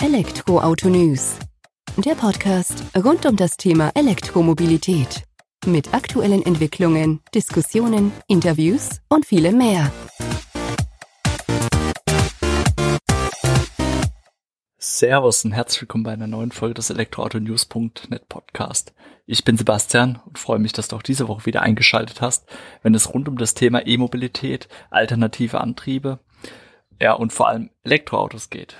Elektroauto News. Der Podcast rund um das Thema Elektromobilität. Mit aktuellen Entwicklungen, Diskussionen, Interviews und vielem mehr. Servus und herzlich willkommen bei einer neuen Folge des Elektroauto-News.net Podcast. Ich bin Sebastian und freue mich, dass du auch diese Woche wieder eingeschaltet hast, wenn es rund um das Thema E-Mobilität, alternative Antriebe, ja und vor allem Elektroautos geht.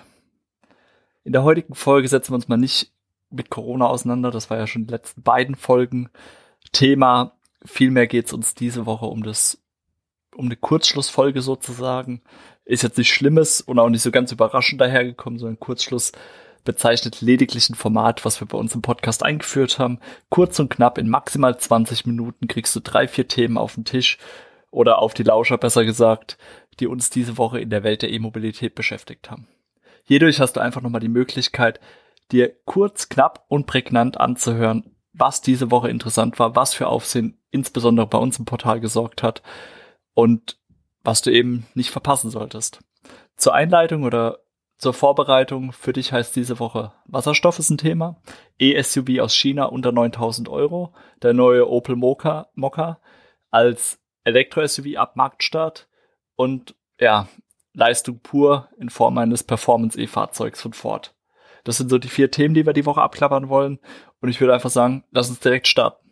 In der heutigen Folge setzen wir uns mal nicht mit Corona auseinander, das war ja schon die letzten beiden Folgen Thema. Vielmehr geht es uns diese Woche um das, um eine Kurzschlussfolge sozusagen. Ist jetzt nicht Schlimmes und auch nicht so ganz überraschend dahergekommen, sondern Kurzschluss bezeichnet lediglich ein Format, was wir bei uns im Podcast eingeführt haben. Kurz und knapp in maximal 20 Minuten kriegst du drei, vier Themen auf den Tisch oder auf die Lauscher besser gesagt, die uns diese Woche in der Welt der E-Mobilität beschäftigt haben. Hierdurch hast du einfach nochmal die Möglichkeit, dir kurz, knapp und prägnant anzuhören, was diese Woche interessant war, was für Aufsehen insbesondere bei uns im Portal gesorgt hat und was du eben nicht verpassen solltest. Zur Einleitung oder zur Vorbereitung für dich heißt diese Woche Wasserstoff ist ein Thema, E-SUV aus China unter 9000 Euro, der neue Opel Mokka, Mokka als Elektro-SUV ab Marktstart und ja, Leistung pur in Form eines Performance-E-Fahrzeugs von Ford. Das sind so die vier Themen, die wir die Woche abklappern wollen. Und ich würde einfach sagen, lass uns direkt starten.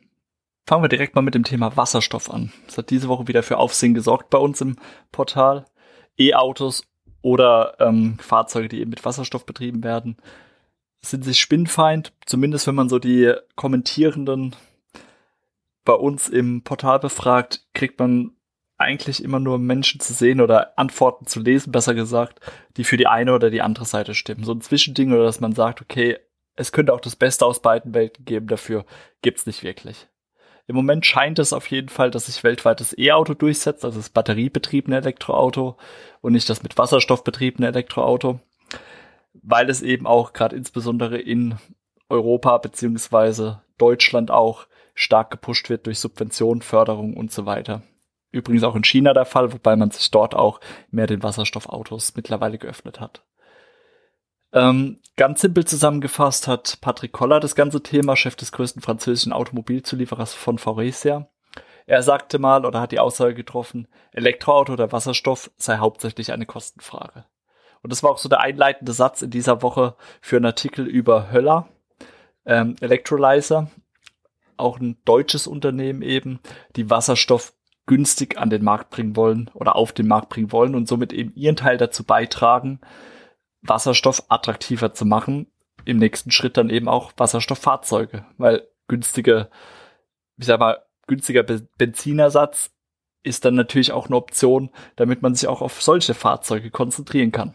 Fangen wir direkt mal mit dem Thema Wasserstoff an. Das hat diese Woche wieder für Aufsehen gesorgt bei uns im Portal. E-Autos oder ähm, Fahrzeuge, die eben mit Wasserstoff betrieben werden, sind sich spinnfeind. Zumindest wenn man so die Kommentierenden bei uns im Portal befragt, kriegt man eigentlich immer nur Menschen zu sehen oder Antworten zu lesen, besser gesagt, die für die eine oder die andere Seite stimmen. So ein Zwischending oder dass man sagt, okay, es könnte auch das Beste aus beiden Welten geben, dafür gibt's nicht wirklich. Im Moment scheint es auf jeden Fall, dass sich weltweit das E-Auto durchsetzt, also das batteriebetriebene Elektroauto und nicht das mit Wasserstoff betriebene Elektroauto, weil es eben auch gerade insbesondere in Europa beziehungsweise Deutschland auch stark gepusht wird durch Subventionen, Förderung und so weiter. Übrigens auch in China der Fall, wobei man sich dort auch mehr den Wasserstoffautos mittlerweile geöffnet hat. Ähm, ganz simpel zusammengefasst hat Patrick Koller das ganze Thema, Chef des größten französischen Automobilzulieferers von Faurecia. Er sagte mal oder hat die Aussage getroffen, Elektroauto oder Wasserstoff sei hauptsächlich eine Kostenfrage. Und das war auch so der einleitende Satz in dieser Woche für einen Artikel über Höller, ähm, Electrolyzer, auch ein deutsches Unternehmen eben, die Wasserstoff günstig an den Markt bringen wollen oder auf den Markt bringen wollen und somit eben ihren Teil dazu beitragen, Wasserstoff attraktiver zu machen. Im nächsten Schritt dann eben auch Wasserstofffahrzeuge, weil günstige, ich sag mal, günstiger Benzinersatz ist dann natürlich auch eine Option, damit man sich auch auf solche Fahrzeuge konzentrieren kann.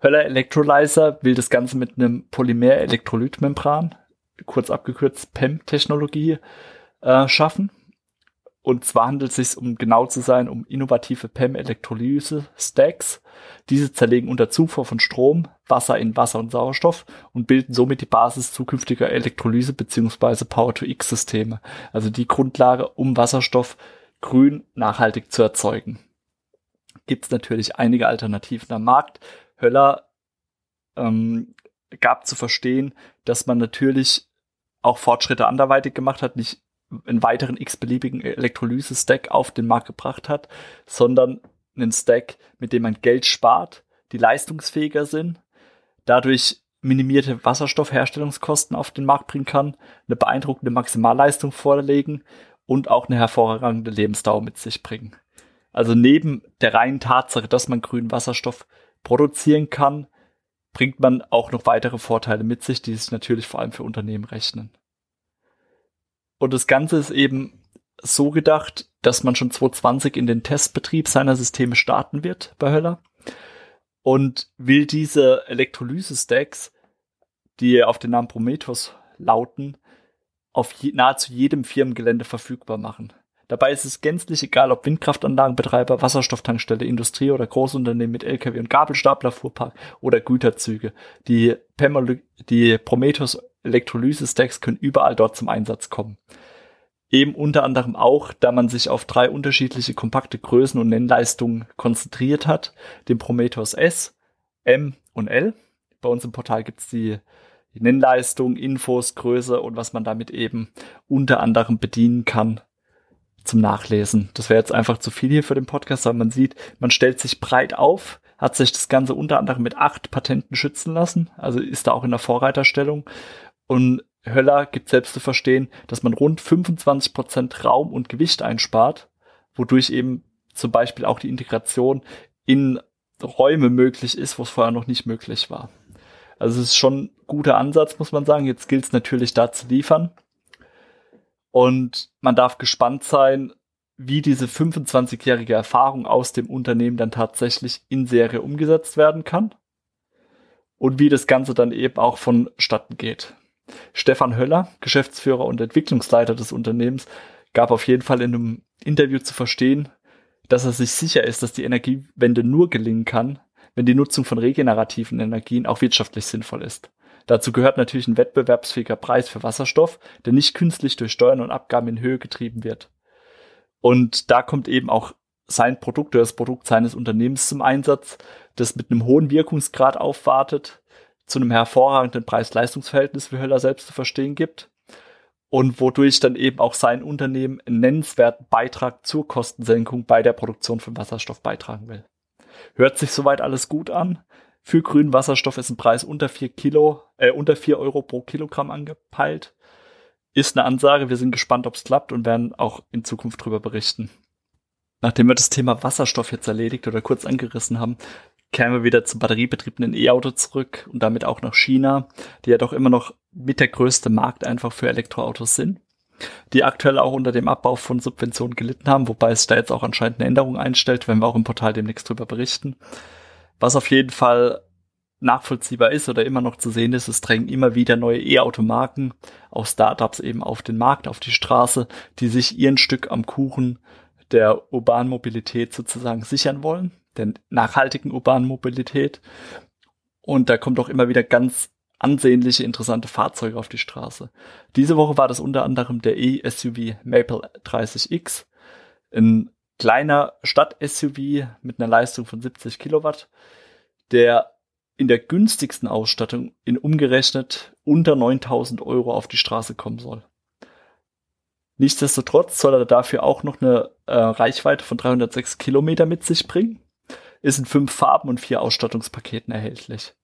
Höller Electrolyzer will das Ganze mit einem Polymer-Elektrolytmembran, kurz abgekürzt PEM-Technologie, äh, schaffen. Und zwar handelt es sich, um genau zu sein, um innovative PEM-Elektrolyse-Stacks. Diese zerlegen unter Zufuhr von Strom Wasser in Wasser und Sauerstoff und bilden somit die Basis zukünftiger Elektrolyse- bzw. Power-to-X-Systeme, also die Grundlage, um Wasserstoff grün nachhaltig zu erzeugen. Gibt es natürlich einige Alternativen am Markt. Höller ähm, gab zu verstehen, dass man natürlich auch Fortschritte anderweitig gemacht hat, nicht einen weiteren x-beliebigen Elektrolyse-Stack auf den Markt gebracht hat, sondern einen Stack, mit dem man Geld spart, die leistungsfähiger sind, dadurch minimierte Wasserstoffherstellungskosten auf den Markt bringen kann, eine beeindruckende Maximalleistung vorlegen und auch eine hervorragende Lebensdauer mit sich bringen. Also neben der reinen Tatsache, dass man grünen Wasserstoff produzieren kann, bringt man auch noch weitere Vorteile mit sich, die sich natürlich vor allem für Unternehmen rechnen. Und das Ganze ist eben so gedacht, dass man schon 2020 in den Testbetrieb seiner Systeme starten wird bei Höller und will diese Elektrolyse-Stacks, die auf den Namen Prometheus lauten, auf je, nahezu jedem Firmengelände verfügbar machen. Dabei ist es gänzlich egal, ob Windkraftanlagenbetreiber, Wasserstofftankstelle, Industrie oder Großunternehmen mit LKW und Gabelstaplerfuhrpark oder Güterzüge. Die, die Prometheus Elektrolyse-Stacks können überall dort zum Einsatz kommen. Eben unter anderem auch, da man sich auf drei unterschiedliche kompakte Größen und Nennleistungen konzentriert hat, den Prometheus S, M und L. Bei uns im Portal gibt's die, die Nennleistung, Infos, Größe und was man damit eben unter anderem bedienen kann zum Nachlesen. Das wäre jetzt einfach zu viel hier für den Podcast, aber man sieht, man stellt sich breit auf, hat sich das Ganze unter anderem mit acht Patenten schützen lassen, also ist da auch in der Vorreiterstellung. Und Höller gibt selbst zu verstehen, dass man rund 25 Prozent Raum und Gewicht einspart, wodurch eben zum Beispiel auch die Integration in Räume möglich ist, wo es vorher noch nicht möglich war. Also es ist schon ein guter Ansatz, muss man sagen. Jetzt gilt es natürlich da zu liefern. Und man darf gespannt sein, wie diese 25-jährige Erfahrung aus dem Unternehmen dann tatsächlich in Serie umgesetzt werden kann. Und wie das Ganze dann eben auch vonstatten geht. Stefan Höller, Geschäftsführer und Entwicklungsleiter des Unternehmens, gab auf jeden Fall in einem Interview zu verstehen, dass er sich sicher ist, dass die Energiewende nur gelingen kann, wenn die Nutzung von regenerativen Energien auch wirtschaftlich sinnvoll ist. Dazu gehört natürlich ein wettbewerbsfähiger Preis für Wasserstoff, der nicht künstlich durch Steuern und Abgaben in Höhe getrieben wird. Und da kommt eben auch sein Produkt oder das Produkt seines Unternehmens zum Einsatz, das mit einem hohen Wirkungsgrad aufwartet, zu einem hervorragenden Preis-Leistungs-Verhältnis für Höller selbst zu verstehen gibt und wodurch dann eben auch sein Unternehmen einen nennenswerten Beitrag zur Kostensenkung bei der Produktion von Wasserstoff beitragen will. Hört sich soweit alles gut an. Für grünen Wasserstoff ist ein Preis unter vier Kilo, äh, unter vier Euro pro Kilogramm angepeilt. Ist eine Ansage. Wir sind gespannt, ob es klappt und werden auch in Zukunft darüber berichten. Nachdem wir das Thema Wasserstoff jetzt erledigt oder kurz angerissen haben, kehren wir wieder zum batteriebetriebenen E-Auto zurück und damit auch nach China, die ja doch immer noch mit der größte Markt einfach für Elektroautos sind, die aktuell auch unter dem Abbau von Subventionen gelitten haben, wobei es da jetzt auch anscheinend eine Änderung einstellt, wenn wir auch im Portal demnächst drüber berichten. Was auf jeden Fall nachvollziehbar ist oder immer noch zu sehen ist, es drängen immer wieder neue E-Automarken, auch Startups eben auf den Markt, auf die Straße, die sich ihren Stück am Kuchen der urbanen Mobilität sozusagen sichern wollen der nachhaltigen urbanen Mobilität. Und da kommt auch immer wieder ganz ansehnliche, interessante Fahrzeuge auf die Straße. Diese Woche war das unter anderem der E-SUV Maple 30X, ein kleiner Stadt-SUV mit einer Leistung von 70 Kilowatt, der in der günstigsten Ausstattung in umgerechnet unter 9000 Euro auf die Straße kommen soll. Nichtsdestotrotz soll er dafür auch noch eine äh, Reichweite von 306 Kilometer mit sich bringen ist in fünf Farben und vier Ausstattungspaketen erhältlich.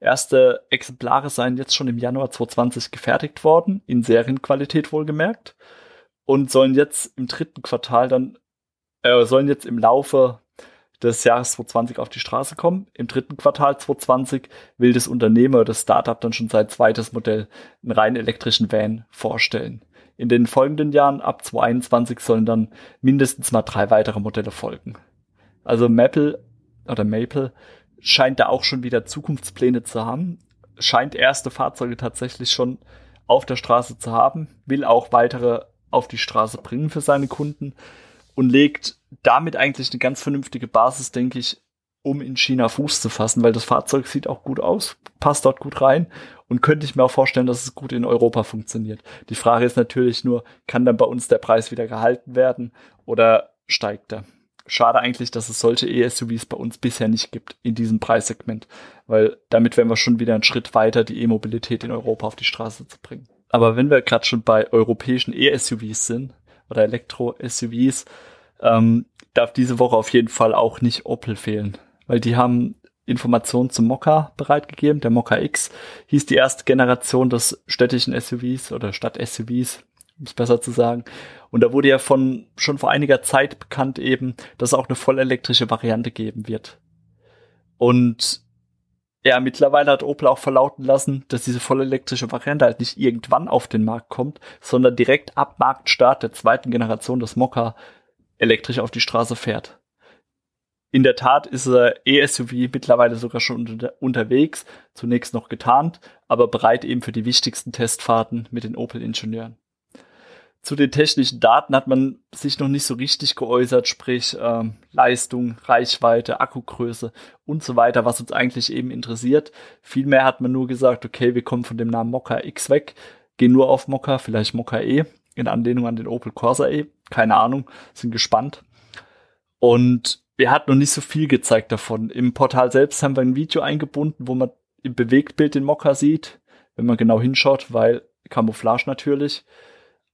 Erste Exemplare seien jetzt schon im Januar 2020 gefertigt worden, in Serienqualität wohlgemerkt, und sollen jetzt im dritten Quartal dann, äh, sollen jetzt im Laufe des Jahres 2020 auf die Straße kommen. Im dritten Quartal 2020 will das Unternehmen oder das Startup dann schon sein zweites Modell, einen rein elektrischen Van, vorstellen. In den folgenden Jahren ab 2021 sollen dann mindestens mal drei weitere Modelle folgen. Also Maple oder Maple scheint da auch schon wieder Zukunftspläne zu haben, scheint erste Fahrzeuge tatsächlich schon auf der Straße zu haben, will auch weitere auf die Straße bringen für seine Kunden und legt damit eigentlich eine ganz vernünftige Basis, denke ich, um in China Fuß zu fassen, weil das Fahrzeug sieht auch gut aus, passt dort gut rein und könnte ich mir auch vorstellen, dass es gut in Europa funktioniert. Die Frage ist natürlich nur, kann dann bei uns der Preis wieder gehalten werden oder steigt er? Schade eigentlich, dass es solche E-SUVs bei uns bisher nicht gibt in diesem Preissegment, weil damit wären wir schon wieder einen Schritt weiter, die E-Mobilität in Europa auf die Straße zu bringen. Aber wenn wir gerade schon bei europäischen E-SUVs sind oder Elektro-SUVs, ähm, darf diese Woche auf jeden Fall auch nicht Opel fehlen, weil die haben Informationen zum Mokka bereitgegeben. Der Mokka X hieß die erste Generation des städtischen SUVs oder Stadt-SUVs um es besser zu sagen. Und da wurde ja von schon vor einiger Zeit bekannt eben, dass es auch eine vollelektrische Variante geben wird. Und ja, mittlerweile hat Opel auch verlauten lassen, dass diese vollelektrische Variante halt nicht irgendwann auf den Markt kommt, sondern direkt ab Marktstart der zweiten Generation des Mokka elektrisch auf die Straße fährt. In der Tat ist er E-SUV mittlerweile sogar schon unter, unterwegs, zunächst noch getarnt, aber bereit eben für die wichtigsten Testfahrten mit den Opel-Ingenieuren. Zu den technischen Daten hat man sich noch nicht so richtig geäußert, sprich ähm, Leistung, Reichweite, Akkugröße und so weiter, was uns eigentlich eben interessiert. Vielmehr hat man nur gesagt, okay, wir kommen von dem Namen Mokka X weg, gehen nur auf Mokka, vielleicht Mokka E, in Anlehnung an den Opel Corsa E, keine Ahnung, sind gespannt. Und wir hatten noch nicht so viel gezeigt davon. Im Portal selbst haben wir ein Video eingebunden, wo man im Bewegtbild den Mokka sieht, wenn man genau hinschaut, weil Camouflage natürlich.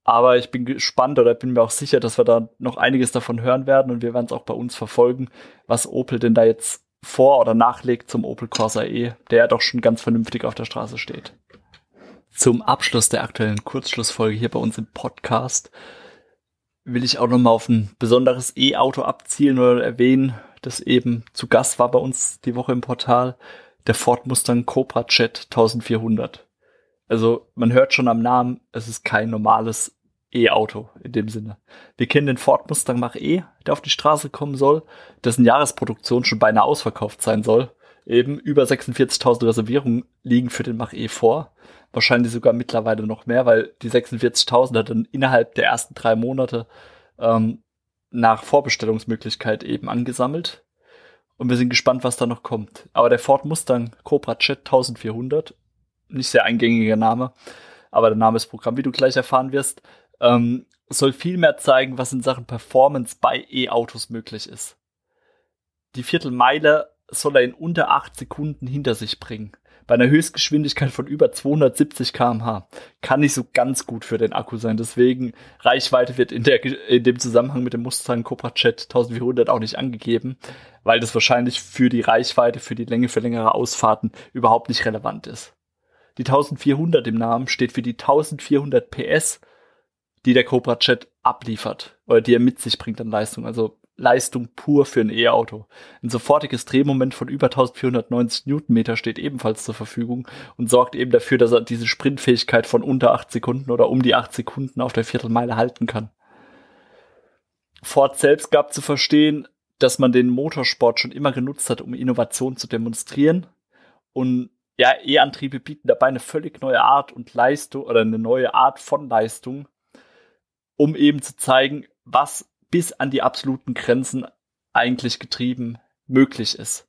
Aber ich bin gespannt oder bin mir auch sicher, dass wir da noch einiges davon hören werden und wir werden es auch bei uns verfolgen, was Opel denn da jetzt vor- oder nachlegt zum Opel Corsa E, der ja doch schon ganz vernünftig auf der Straße steht. Zum Abschluss der aktuellen Kurzschlussfolge hier bei uns im Podcast will ich auch nochmal auf ein besonderes E-Auto abzielen oder erwähnen, das eben zu Gast war bei uns die Woche im Portal, der Ford Mustang Cobra Jet 1400. Also man hört schon am Namen, es ist kein normales E-Auto in dem Sinne. Wir kennen den Ford Mustang Mach E, der auf die Straße kommen soll, dessen Jahresproduktion schon beinahe ausverkauft sein soll. Eben über 46.000 Reservierungen liegen für den Mach E vor. Wahrscheinlich sogar mittlerweile noch mehr, weil die 46.000 hat dann innerhalb der ersten drei Monate ähm, nach Vorbestellungsmöglichkeit eben angesammelt. Und wir sind gespannt, was da noch kommt. Aber der Ford Mustang Cobra Jet 1400, nicht sehr eingängiger Name, aber der Name ist Programm, wie du gleich erfahren wirst, ähm, soll viel mehr zeigen, was in Sachen Performance bei E-Autos möglich ist. Die Viertelmeile soll er in unter acht Sekunden hinter sich bringen. Bei einer Höchstgeschwindigkeit von über 270 kmh. Kann nicht so ganz gut für den Akku sein. Deswegen Reichweite wird in, der, in dem Zusammenhang mit dem Mustang Cobra Jet 1400 auch nicht angegeben, weil das wahrscheinlich für die Reichweite, für die Länge, für längere Ausfahrten überhaupt nicht relevant ist. Die 1400 im Namen steht für die 1400 PS die der Cobra Jet abliefert oder die er mit sich bringt an Leistung. Also Leistung pur für ein E-Auto. Ein sofortiges Drehmoment von über 1490 Newtonmeter steht ebenfalls zur Verfügung und sorgt eben dafür, dass er diese Sprintfähigkeit von unter 8 Sekunden oder um die 8 Sekunden auf der Viertelmeile halten kann. Ford selbst gab zu verstehen, dass man den Motorsport schon immer genutzt hat, um Innovation zu demonstrieren. Und ja, E-Antriebe bieten dabei eine völlig neue Art und Leistung oder eine neue Art von Leistung, um eben zu zeigen, was bis an die absoluten Grenzen eigentlich getrieben möglich ist.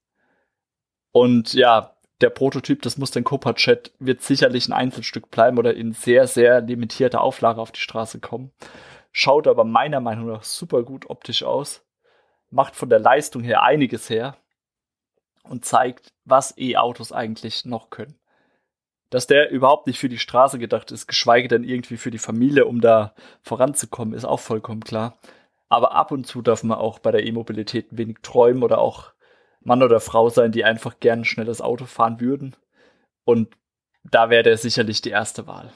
Und ja, der Prototyp des Mustang Cobra Jet wird sicherlich ein Einzelstück bleiben oder in sehr, sehr limitierter Auflage auf die Straße kommen. Schaut aber meiner Meinung nach super gut optisch aus, macht von der Leistung her einiges her und zeigt, was E-Autos eigentlich noch können dass der überhaupt nicht für die Straße gedacht ist, geschweige denn irgendwie für die Familie, um da voranzukommen, ist auch vollkommen klar. Aber ab und zu darf man auch bei der E-Mobilität wenig träumen oder auch Mann oder Frau sein, die einfach gern schnelles Auto fahren würden. Und da wäre der sicherlich die erste Wahl.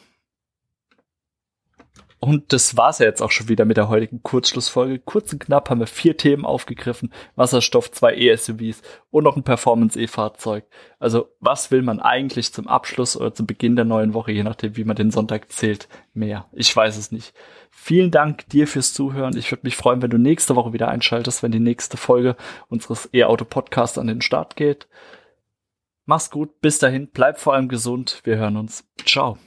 Und das war's ja jetzt auch schon wieder mit der heutigen Kurzschlussfolge. Kurz und knapp haben wir vier Themen aufgegriffen. Wasserstoff, zwei E-SUVs und noch ein Performance-E-Fahrzeug. Also was will man eigentlich zum Abschluss oder zum Beginn der neuen Woche, je nachdem, wie man den Sonntag zählt, mehr? Ich weiß es nicht. Vielen Dank dir fürs Zuhören. Ich würde mich freuen, wenn du nächste Woche wieder einschaltest, wenn die nächste Folge unseres E-Auto-Podcasts an den Start geht. Mach's gut, bis dahin, bleib vor allem gesund. Wir hören uns. Ciao.